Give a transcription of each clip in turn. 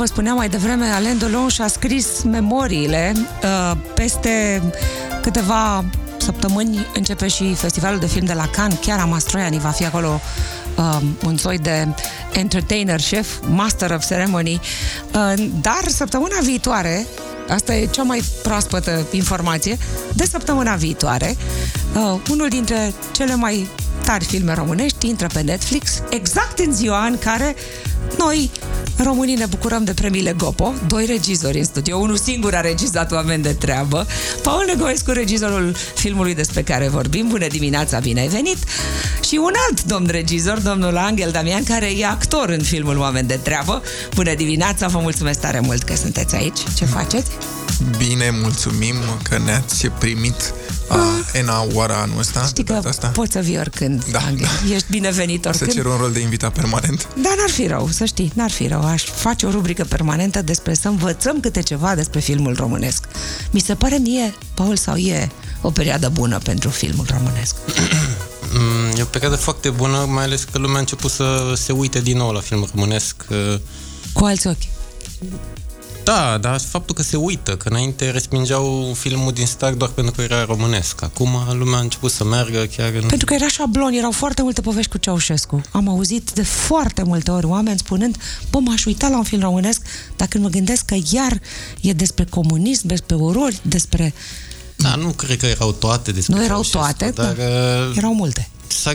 vă spuneam mai devreme, Alain Delon și-a scris memoriile uh, peste câteva săptămâni începe și festivalul de film de la Cannes, chiar Amastroiani va fi acolo uh, un soi de entertainer, șef, master of ceremony, uh, dar săptămâna viitoare Asta e cea mai proaspătă informație. De săptămâna viitoare, uh, unul dintre cele mai tari filme românești intră pe Netflix, exact în ziua în care noi, românii, ne bucurăm de premiile Gopo, doi regizori în studio, unul singur a regizat oameni de treabă, Paul Negoescu, regizorul filmului despre care vorbim, bună dimineața, bine ai venit, și un alt domn regizor, domnul Angel Damian, care e actor în filmul Oameni de treabă. Bună dimineața, vă mulțumesc tare mult că sunteți aici. Ce faceți? Bine, mulțumim că ne-ați primit a ena oară anul ăsta. Știi că asta? poți să vii oricând, da. Angel. Ești binevenit oricând. Să cer un rol de invitat permanent. Da, n-ar fi rău, să știi, n-ar fi rău. Aș face o rubrică permanentă despre să învățăm câte ceva despre filmul românesc. Mi se pare mie, Paul, sau e o perioadă bună pentru filmul românesc? Mm, e o perioadă foarte bună, mai ales că lumea a început să se uite din nou la film românesc. Cu alți ochi. Da, dar faptul că se uită, că înainte respingeau filmul din start doar pentru că era românesc. Acum lumea a început să meargă chiar în... Pentru că era șablon, erau foarte multe povești cu Ceaușescu. Am auzit de foarte multe ori oameni spunând, bă, m-aș uita la un film românesc, dar când mă gândesc că iar e despre comunism, despre orori, despre... Da, nu cred că erau toate despre Nu erau toate, dar da. Uh, erau multe.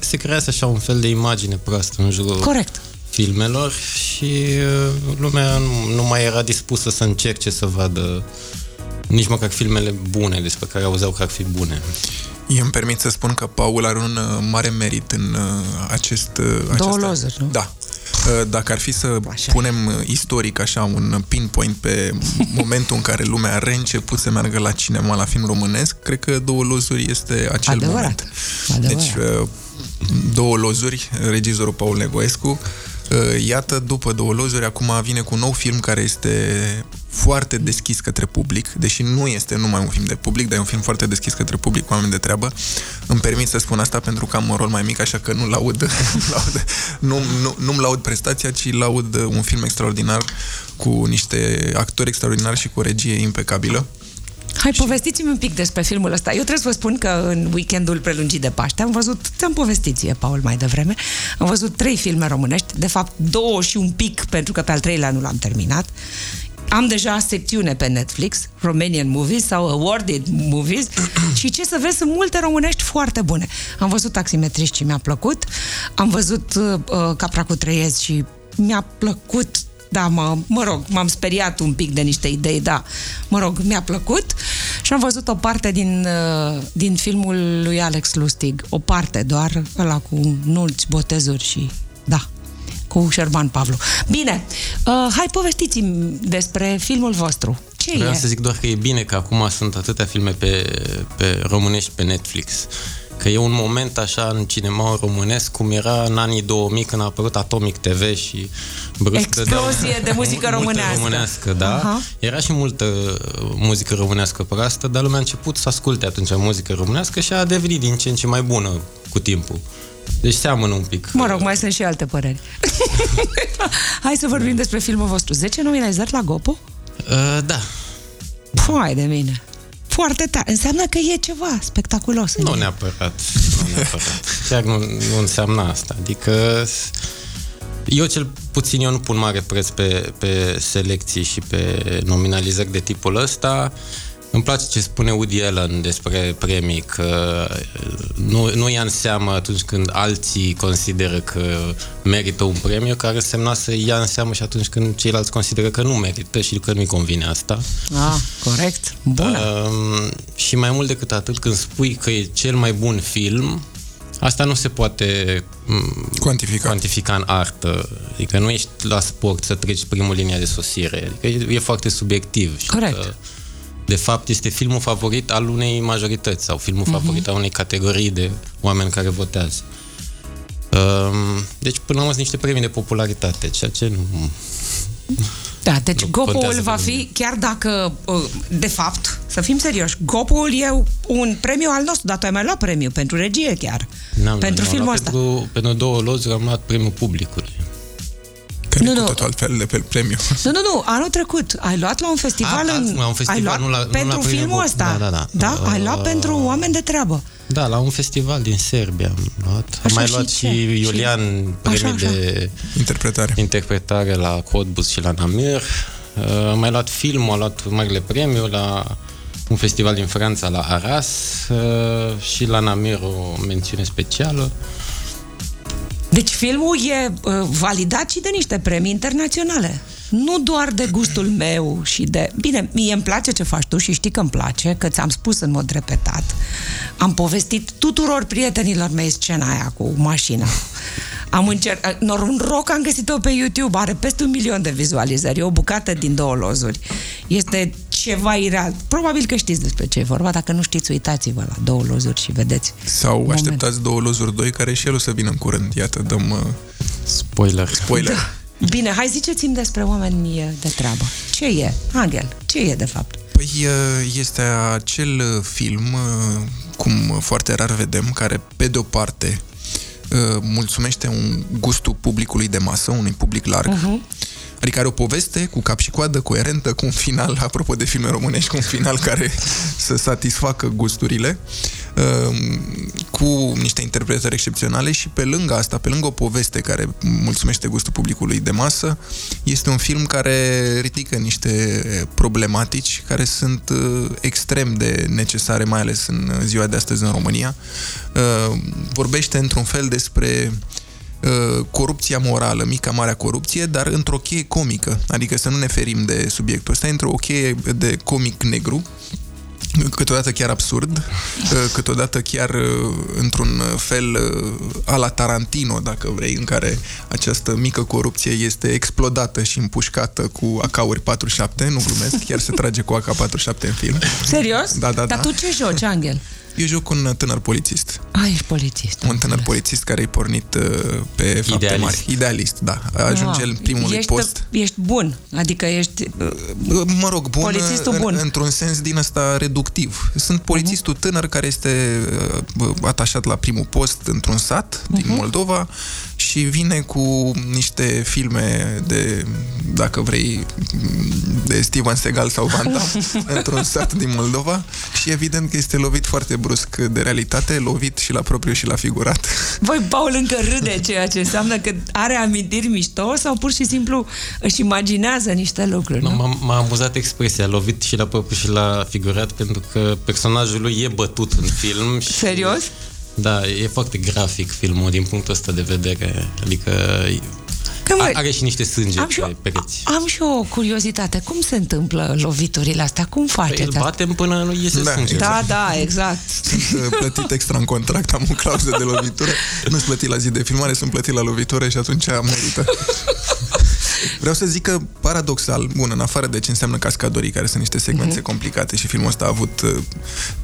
Se creează așa un fel de imagine proastă în jurul... Corect filmelor și uh, lumea nu, nu mai era dispusă să încerce să vadă nici măcar filmele bune despre care auzeau că ar fi bune. Eu îmi permit să spun că Paul are un uh, mare merit în uh, acest... Două lozuri, nu? Da. Dacă ar fi să așa punem istoric așa un pinpoint pe momentul în care lumea a reînceput să meargă la cinema, la film românesc, cred că două lozuri este acel Adevărat. moment. Adevărat. Deci, două lozuri, regizorul Paul Negoescu, Uh, iată, după două lozuri, acum vine cu un nou film care este foarte deschis către public, deși nu este numai un film de public, dar e un film foarte deschis către public, cu oameni de treabă. Îmi permit să spun asta pentru că am un rol mai mic, așa că nu laud, laud nu, nu, nu-mi laud prestația, ci laud un film extraordinar cu niște actori extraordinari și cu o regie impecabilă. Hai, povestiți-mi un pic despre filmul ăsta. Eu trebuie să vă spun că în weekendul prelungit de Paște am văzut, ți-am povestit ție, Paul, mai devreme, am văzut trei filme românești, de fapt două și un pic, pentru că pe al treilea nu l-am terminat. Am deja secțiune pe Netflix, Romanian Movies sau Awarded Movies și ce să vezi, sunt multe românești foarte bune. Am văzut Taximetriști și mi-a plăcut, am văzut uh, Capra cu Trăiez și mi-a plăcut da, mă, mă rog, m-am speriat un pic de niște idei, da, mă rog, mi-a plăcut și am văzut o parte din, uh, din filmul lui Alex Lustig, o parte doar, ăla cu nulți botezuri și, da, cu Șerban Pavlu. Bine, uh, hai povestiți-mi despre filmul vostru. Ce Vreau e? să zic doar că e bine că acum sunt atâtea filme pe, pe românești pe Netflix că e un moment așa în cinema românesc cum era în anii 2000 când a apărut Atomic TV și brusc Explozie de muzică românească. românească da? Uh-huh. Era și multă muzică românească proastă, dar lumea a început să asculte atunci muzică românească și a devenit din ce în ce mai bună cu timpul. Deci seamănă un pic. Mă rog, mai sunt și alte păreri. Hai să vorbim despre filmul vostru. 10 nominalizări la Gopo? Uh, da. Păi de mine foarte tare. Înseamnă că e ceva spectaculos. Nu neapărat. Nu neapărat. Chiar nu, nu înseamnă asta. Adică eu cel puțin eu nu pun mare preț pe, pe selecții și pe nominalizări de tipul ăsta. Îmi place ce spune Woody Allen despre premii, că nu, nu ia în seamă atunci când alții consideră că merită un premiu, care însemna să ia în seamă și atunci când ceilalți consideră că nu merită și că nu-i convine asta. Ah, corect. Bună. Uh, și mai mult decât atât, când spui că e cel mai bun film, Asta nu se poate cuantifica. cuantifica în artă. Adică nu ești la sport să treci primul linia de sosire. Adică e, e foarte subiectiv. Corect. Și că, de fapt, este filmul favorit al unei majorități sau filmul uh-huh. favorit al unei categorii de oameni care votează. Um, deci, până la urmă, sunt niște premii de popularitate, ceea ce nu... Da, deci Gopoul va fi, chiar dacă, uh, de fapt, să fim serioși, Gopoul e un premiu al nostru, dar tu ai mai luat premiu pentru regie chiar. N-am, pentru n-am filmul ăsta. Pentru, pentru două lozuri am luat premiul publicului. Venit nu, cu totul altfel de pe premiu. Nu, nu, nu, anul trecut. Ai luat la un festival, A, în, la un festival ai luat nu la, pentru nu la filmul ăsta. Da, da, da. Da? Uh, ai luat pentru oameni de treabă. Da, la un festival din Serbia am luat. Am mai și luat ce? și Iulian Și- premii Așa, așa. de Interpretare. interpretare la Codbus și la Namur. Uh, Am mai luat film, am luat marele premiu la un festival din Franța, la Arras uh, și la Namur o mențiune specială. Deci filmul e uh, validat și de niște premii internaționale. Nu doar de gustul meu și de... Bine, mie îmi place ce faci tu și știi că îmi place, că ți-am spus în mod repetat. Am povestit tuturor prietenilor mei scena aia cu mașina. Am încercat... Noroc am găsit-o pe YouTube, are peste un milion de vizualizări, e o bucată din două lozuri. Este ceva ireal. Probabil că știți despre ce e vorba, dacă nu știți, uitați-vă la două lozuri și vedeți. Sau Moment. așteptați două lozuri 2 care și el o să vină în curând. Iată, dăm uh, Spoiler. spoiler. Bine, hai ziceți-mi despre oameni de treabă. Ce e? Angel, ce e de fapt? Păi uh, este acel uh, film, uh, cum foarte rar vedem, care pe de o parte uh, mulțumește un gustul publicului de masă, unui public larg, uh-huh. Adică are o poveste cu cap și coadă, coerentă, cu un final, apropo de filme românești, cu un final care să satisfacă gusturile, uh, cu niște interpretări excepționale și pe lângă asta, pe lângă o poveste care mulțumește gustul publicului de masă, este un film care ridică niște problematici care sunt uh, extrem de necesare, mai ales în ziua de astăzi în România. Uh, Vorbește într-un fel despre uh, corupția morală, mica marea corupție, dar într-o cheie comică, adică să nu ne ferim de subiectul ăsta, într-o cheie de comic negru, câteodată chiar absurd, uh, câteodată chiar uh, într-un fel uh, a la Tarantino, dacă vrei, în care această mică corupție este explodată și împușcată cu AK-uri 47, nu glumesc, chiar se trage cu AK-47 în film. Serios? Da, da, Dar da. tu ce joci, Angel? Eu joc un tânăr polițist. A, ești polițist. Un tânăr polițist care e pornit uh, pe fapte Idealist. mari. Idealist, da. Ajunge în primul ești, post. Ești bun, adică ești... Uh, Mă rog, bun, Polițistul în, bun. într-un sens din ăsta reductiv. Sunt polițistul tânăr care este uh, atașat la primul post într-un sat din Moldova și vine cu niște filme de, dacă vrei, de Steven Seagal sau Van Damme într-un sat din Moldova și evident că este lovit foarte brusc de realitate, lovit și la propriu și la figurat. Voi, Paul, încă râde ceea ce înseamnă că are amintiri mișto sau pur și simplu își imaginează niște lucruri, nu? M-a, m-a amuzat expresia, lovit și la propriu și la figurat, pentru că personajul lui e bătut în film. Și, Serios? Da, e foarte grafic filmul din punctul ăsta de vedere. Adică Că, mă, a- are și niște sânge am și, pe o, pereți. am și o curiozitate. Cum se întâmplă loviturile astea? Cum Păi îl faceți asta? batem până nu iese Da, sânge. Da, da, exact. Sunt uh, plătit extra în contract, am o clauză de lovitură. Nu sunt plătit la zi de filmare, sunt plătit la lovitură și atunci am merită. Vreau să zic că, paradoxal, bun, în afară de ce înseamnă cascadorii, care sunt niște segmente uh-huh. complicate și filmul ăsta a avut uh,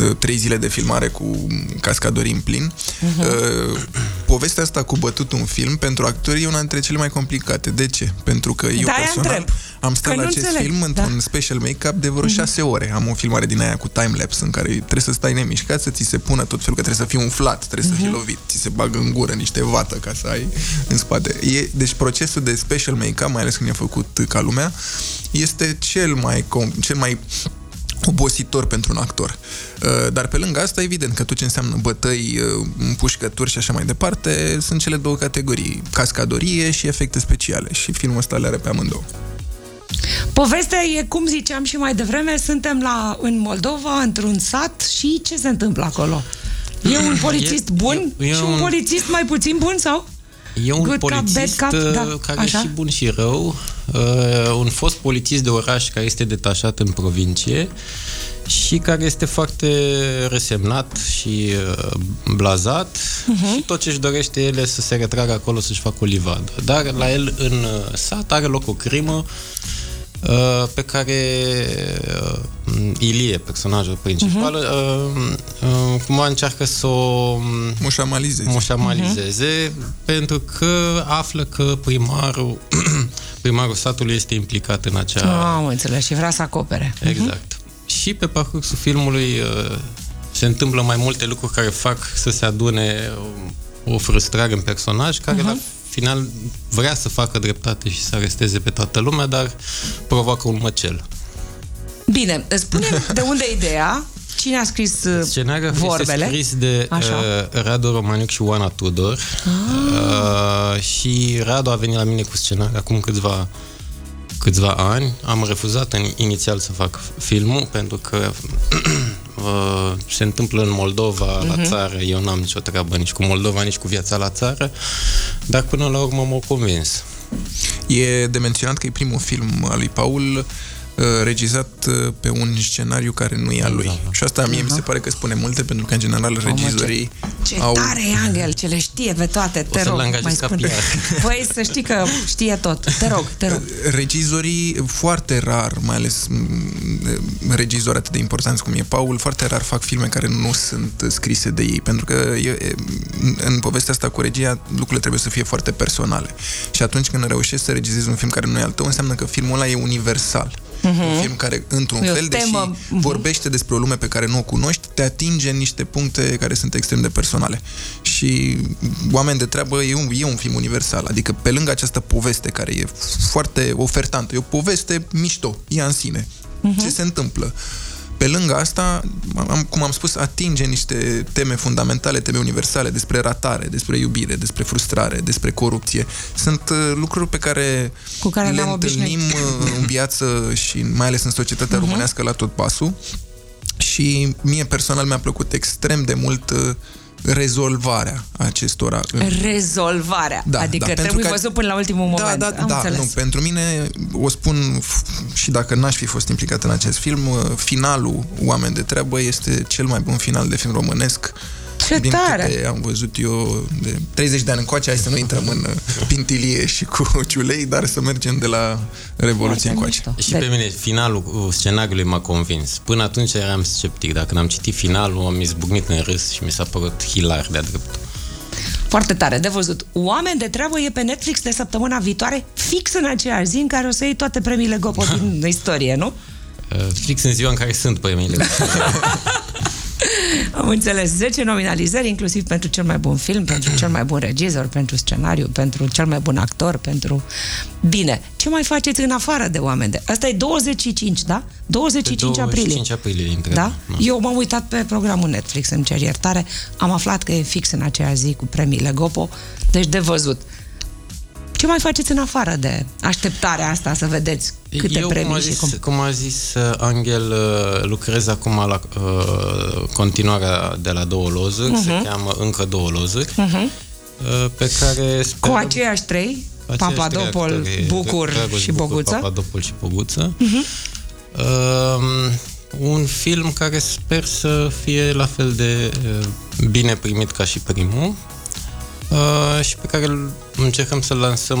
uh, trei zile de filmare cu cascadorii în plin, uh-huh. uh, povestea asta cu bătut un film, pentru actori e una dintre cele mai complicate. De ce? Pentru că eu De-aia personal întreb. am stat Că la nu acest înțeleg, film într-un da. special make-up de vreo șase ore. Am o filmare din aia cu timelapse în care trebuie să stai nemișcat, să ți se pună tot felul, că trebuie să fii umflat, trebuie să fii lovit, ți se bagă în gură niște vată ca să ai în spate. E, deci procesul de special make-up, mai ales când e făcut ca lumea, este cel mai, com- cel mai obositor pentru un actor. Uh, Dar pe lângă asta, evident că tot ce înseamnă bătăi, uh, împușcături și așa mai departe, sunt cele două categorii, cascadorie și efecte speciale. Și filmul ăsta le are pe amândouă. Povestea e, cum ziceam și mai devreme, suntem la, în Moldova, într-un sat și ce se întâmplă acolo? E un polițist E- bun e- e și un un- polițist mai puțin bun sau? E un Good cop, polițist bad cop, uh, da, care așa. e și bun și rău, uh, un fost polițist de oraș care este detașat în provincie și care este foarte resemnat și uh, blazat Mhm. și tot ce își dorește el e să se retragă acolo să-și facă o livadă. Dar la el în uh, sat are loc o crimă uh, pe care uh, Ilie, personajul principal, Mhm. uh, uh, cumva încearcă să o Mușamalizezi. mușamalizeze pentru că află că primarul primarul satului este implicat în acea... Ah, am înțeles și vrea să acopere. Exact. Și pe parcursul filmului uh, se întâmplă mai multe lucruri care fac să se adune o, o frustrare în personaj, care la final vrea să facă dreptate și să aresteze pe toată lumea, dar provoacă un măcel. Bine, spune de unde e ideea, Cine a scris uh, Scenariul vorbele? este scris de Așa. uh, Radu Romaniuc și Oana Tudor. Uh, și Radu a venit la mine cu scenariul acum câțiva câțiva ani. Am refuzat în, inițial să fac filmul pentru că uh, se întâmplă în Moldova, uh-huh. la țară. Eu n-am nicio treabă nici cu Moldova, nici cu viața la țară. Dar până la urmă m-au convins. E de menționat că e primul film al lui Paul uh, regizat uh, pe un scenariu care nu e al lui. Da, da. Și asta mie mi se pare că spune multe, pentru că, în general, regizorii Ce au... tare e Angel, ce le știe pe toate, te să-l rog, angajez mai ca spune. PR. Păi să știi că știe tot, te rog, te rog. Regizorii foarte rar, mai ales m, regizori atât de importanți cum e Paul, foarte rar fac filme care nu sunt scrise de ei, pentru că e, e, în povestea asta cu regia lucrurile trebuie să fie foarte personale. Și atunci când reușești să regizezi un film care nu e al tău, înseamnă că filmul ăla e universal. Un film care, într-un E o fel, deși temă, mhm. vorbește despre o lume pe care nu o cunoști, te atinge în niște puncte care sunt extrem de personale. Și Oameni de treabă e un, e un film universal. Adică, pe lângă această poveste care e foarte ofertantă, e o poveste mișto, ea în sine. Ce se întâmplă? Pe lângă asta, am, cum am spus, atinge niște teme fundamentale, teme universale despre ratare, despre iubire, despre frustrare, despre corupție. Sunt uh, lucruri pe care, Cu care le ne-am întâlnim uh, în viață și mai ales în societatea Mhm. românească la tot pasul. Și mie personal mi-a plăcut extrem de mult uh, rezolvarea acestora. Rezolvarea. Da, adică da, pentru trebuie că- văzut până la ultimul Da, moment. da, Am da, înțeles. nu, pentru mine, o spun f- și dacă n-aș fi fost implicat în acest film, uh, finalul Oameni de treabă este cel mai bun final de film românesc. Ce din tare! câte am văzut eu de 30 de ani încoace, hai să nu intrăm în uh, pintilie și cu ciulei, dar să mergem de la Revoluție Foarte încoace. mișto. Și De- pe mine finalul uh, scenariului m-a convins. Până atunci eram sceptic. Dacă n-am citit finalul, am izbucnit în râs și mi s-a părut hilar de-a dreptul. Foarte tare, de văzut. Oameni de treabă e pe Netflix de săptămâna viitoare, fix în aceeași zi în care o să iei toate premiile Gopo din istorie, nu? Uh, Fix în ziua în care sunt premiile. Am înțeles. 10 nominalizări, inclusiv pentru cel mai bun film, pentru cel mai bun regizor, pentru scenariu, pentru cel mai bun actor, pentru... Bine, ce mai faceți în afară de oameni de... Asta e 25, da? 25 Pe aprilie. 25 aprilie dintre Da? Eu m-am uitat pe programul Netflix, îmi cer iertare. Am aflat că e fix în aceea zi cu premiile Gopo, deci de văzut. Ce mai faceți în afară de așteptarea asta să vedeți câte Eu, cum premii a și zis, cum? cum a zis uh, Angel, uh, lucrez acum la uh, continuarea de la două lozuri, uh-huh. se cheamă încă două lozuri, uh-huh. uh, pe care sper... Cu aceiași trei, aceiași Papadopol, trei actori, Bucur Dragoș și Bucur, Boguță. Papadopol și Boguță. Uh-huh. Uh, un film care sper să fie la fel de uh, bine primit ca și primul uh, și pe care îl încercăm să-l lansăm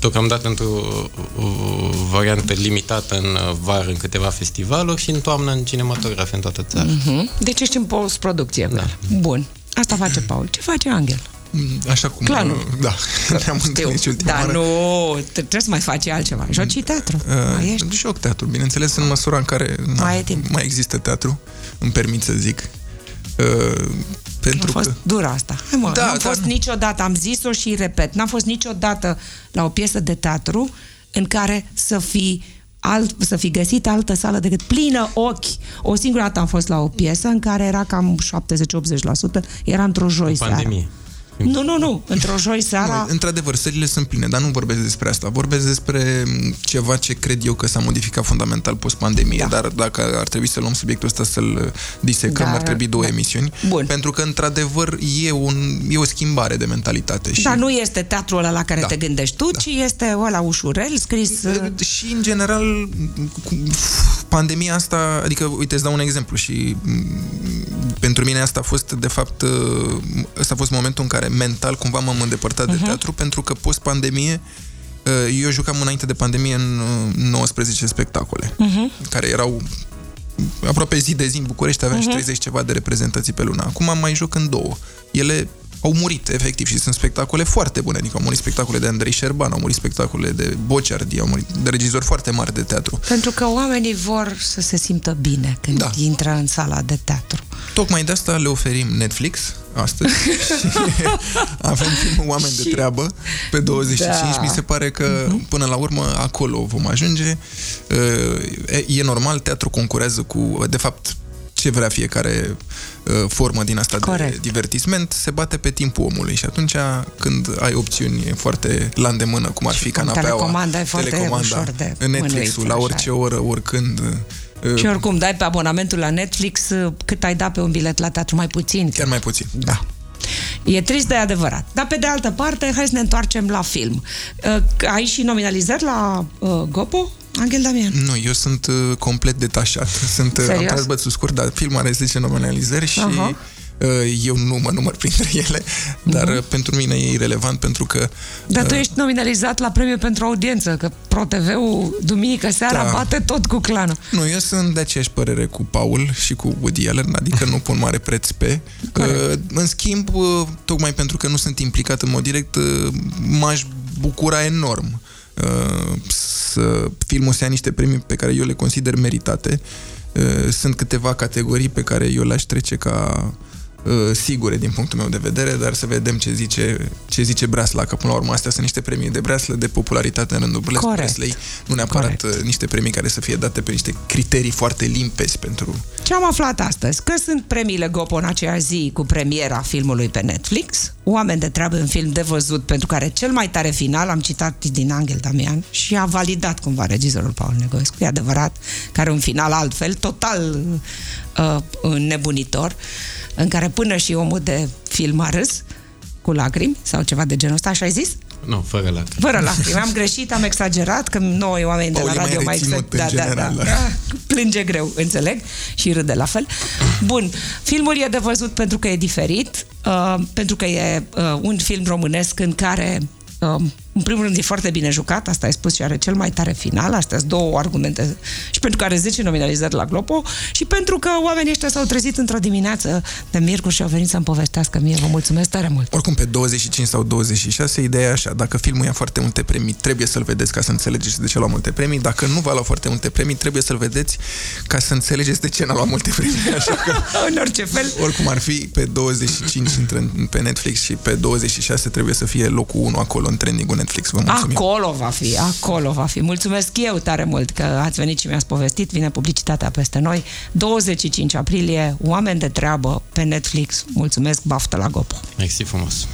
deocamdată într-o o, variantă limitată în uh, vară în câteva festivaluri și în toamnă în cinematografie în toată țara. Mhm. Deci ești în postproducție. Da. Bun. Asta face Paul. Ce face Angel? Așa cum... Clanul. Da, ne-am Știu, întâlnit și ultima dar oară. nu, te- trebuie să mai faci altceva. Joci și teatru. Mai ești? Uh, joc teatru, bineînțeles, în măsura în care na, Mai e timp. mai există teatru, îmi permit să zic. Uh, A pentru fost că... dură asta. Hai mă, Da, n-am da, fost nu. niciodată, am zis-o și repet, n-am fost niciodată la o piesă de teatru în care să fi alt, să fi găsit altă sală decât plină ochi. O singură dată am fost la o piesă în care era cam 70-80%, era într-o joi seara. Pandemie. Nu, nu, nu, într-o joi seara... Nu, într-adevăr, sările sunt pline, dar nu vorbesc despre asta. Vorbesc despre m, ceva ce cred eu că s-a modificat fundamental post-pandemie, Da. dar dacă ar trebui să luăm subiectul ăsta să-l disecăm, Dar- ar trebui două da. emisiuni. Bun. Pentru că, într-adevăr, e, un, e o schimbare de mentalitate. Și Dar nu este teatrul ăla la care Da. te gândești tu, Da. ci este ăla ușurel, scris... uh, Și, în general, cu pandemia asta, adică, uite, îți dau un exemplu și m, pentru mine asta a fost, de fapt, uh, ăsta a fost momentul în care mental cumva m-am îndepărtat de teatru, pentru că post-pandemie uh, eu jucam înainte de pandemie în uh, 19 spectacole, care erau aproape zi de zi în București, aveam și 30 ceva de reprezentații pe lună. Acum am mai joc în două. Ele au murit, efectiv, și sunt spectacole foarte bune. Adică au murit spectacole de Andrei Șerban, au murit spectacole de Bociardi, au murit de regizori foarte mari de teatru. Pentru că oamenii vor să se simtă bine când Da. intră în sala de teatru. Tocmai de asta le oferim Netflix astăzi și avem filmul Oameni Și- de treabă pe 25. Da. Mi se pare că până la urmă acolo vom ajunge. E, e normal, teatru concurează cu, de fapt, ce vrea fiecare uh, formă din asta de Corect. divertisment se bate pe timpul omului și atunci când ai opțiuni foarte la îndemână, cum ar Și fi cum canapeaua, telecomanda e foarte ușor de Netflix-ul, mânuit, la așa orice e. oră, oricând. uh, Și oricum, dai pe abonamentul la Netflix uh, cât ai da pe un bilet la teatru, mai puțin. Chiar mai puțin. Da. E trist, de adevărat. Dar pe de altă parte, hai să ne întoarcem la film. Uh, Ai și nominalizări la uh, Gopo, Angel Damian? Nu, eu sunt uh, complet detașat. Sunt, uh, am Serios? tras bățul scurt, dar filmul are 10 nominalizări și Aha. uh, eu nu mă număr printre ele, dar uh, pentru mine e irelevant pentru că Dar tu ești nominalizat la premiu pentru audiență, că ProTV-ul duminică seara Da. bate tot cu clanul. Nu, eu sunt de aceeași părere cu Paul și cu Woody Allen, adică nu pun mare preț pe. Corect. Uh, în schimb, uh, tocmai pentru că nu sunt implicat în mod direct, uh, m-aș bucura enorm uh, să filmul să ia niște premii pe care eu le consider meritate. Uh, Sunt câteva categorii pe care eu le-aș trece ca uh, sigure din punctul meu de vedere, dar să vedem ce zice, ce zice Breasla, că până la urmă astea sunt niște premii de Breaslă, de popularitate în rândul Bles- Corect. Breslei, nu neapărat Corect. uh, niște premii care să fie date pe niște criterii foarte limpezi pentru... Ce am aflat astăzi? Că sunt premiile Gopo în aceeași zi cu premiera filmului pe Netflix, oameni de treabă în film de văzut, pentru care cel mai tare final, am citat din Angel Damian, și a validat cumva regizorul Paul Negoescu, e adevărat, care un final altfel, total uh, nebunitor, în care până și omul de film a râs, cu lacrimi sau ceva de genul ăsta, așa ai zis? Nu, fără lacrimi. Fără lacrimi. Am greșit, am exagerat, că noi oameni de Paul la e mai radio mai reținut exact. în Da, da, general, da, da. da. Plânge greu, înțeleg, și râde la fel. Bun, filmul e de văzut pentru că e diferit, uh, pentru că e uh, un film românesc în care uh, în primul rând e foarte bine jucat, asta ai spus și are cel mai tare final, astea sunt două argumente și pentru că are 10 nominalizări la Globo și pentru că oamenii ăștia s-au trezit într-o dimineață de miercuri și au venit să-mi povestească mie. Vă mulțumesc tare mult! Oricum, pe 25 sau 26, ideea e așa, dacă filmul ia foarte multe premii, trebuie să-l vedeți ca să înțelegeți de ce a luat multe premii, dacă nu va lua foarte multe premii, trebuie să-l vedeți ca să înțelegeți de ce n-a luat multe premii, așa că în orice fel, oricum ar fi, pe 25 intră în- pe Netflix și pe 26 trebuie să fie locul 1 acolo în trending-ul Netflix. Vă mulțumim! Acolo va fi, acolo va fi. Mulțumesc eu tare mult că ați venit și mi-ați povestit. Vine publicitatea peste noi. 25 aprilie, oameni de treabă pe Netflix. Mulțumesc, baftă la Gopo. Mersi frumos.